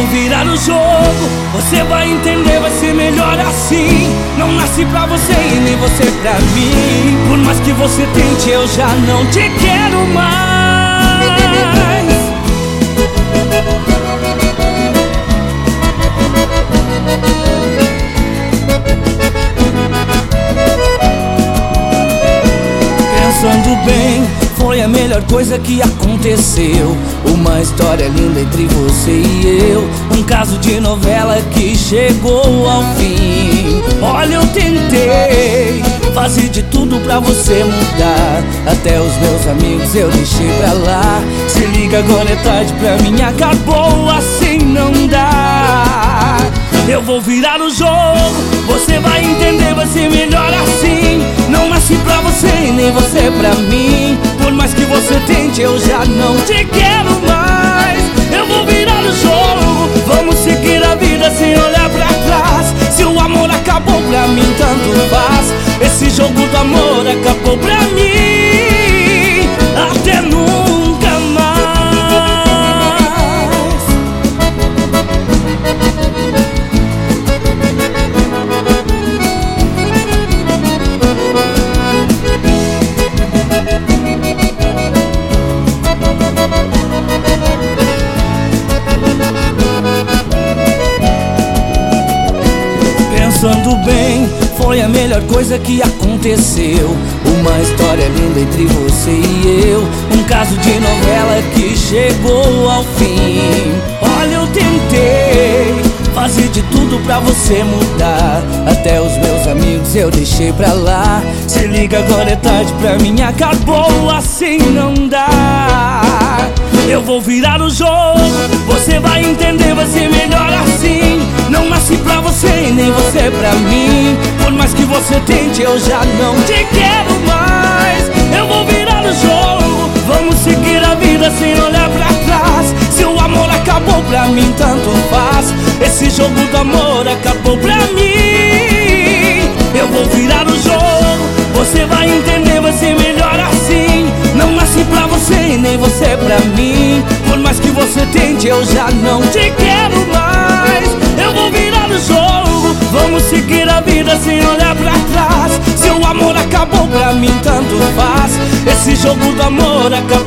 vou virar o jogo, você vai entender, vai ser melhor assim. Não nasci pra você e nem você pra mim. Por mais que você tente, eu já não te quero mais. Pensando bem foi a melhor coisa que aconteceu. Uma história linda entre você e eu. Um caso de novela que chegou ao fim. Olha, eu tentei fazer de tudo pra você mudar. Até os meus amigos eu deixei pra lá. Se liga, agora é tarde pra mim, acabou assim, não dá. Eu vou virar o jogo, você vai entender, vai ser melhor assim. Não nasci pra você nem você pra mim você eu já não te quero bem, foi a melhor coisa que aconteceu. Uma história linda entre você e eu. Um caso de novela que chegou ao fim. Olha, eu tentei fazer de tudo pra você mudar. Até os meus amigos eu deixei pra lá. Se liga, agora é tarde pra mim, acabou assim, não dá. Eu vou virar o jogo, você vai entender, vai ser melhor assim. Não nasci pra pra mim. Por mais que você tente, eu já não te quero mais. Eu vou virar o jogo, vamos seguir a vida sem olhar pra trás. Se o amor acabou pra mim, tanto faz. Esse jogo do amor acabou pra mim. Eu vou virar o jogo, você vai entender, vai ser melhor assim. Não nasci pra você e nem você pra mim. Por mais que você tente, eu já não te quero vida sem olhar pra trás. Se o amor acabou pra mim, tanto faz. Esse jogo do amor acabou.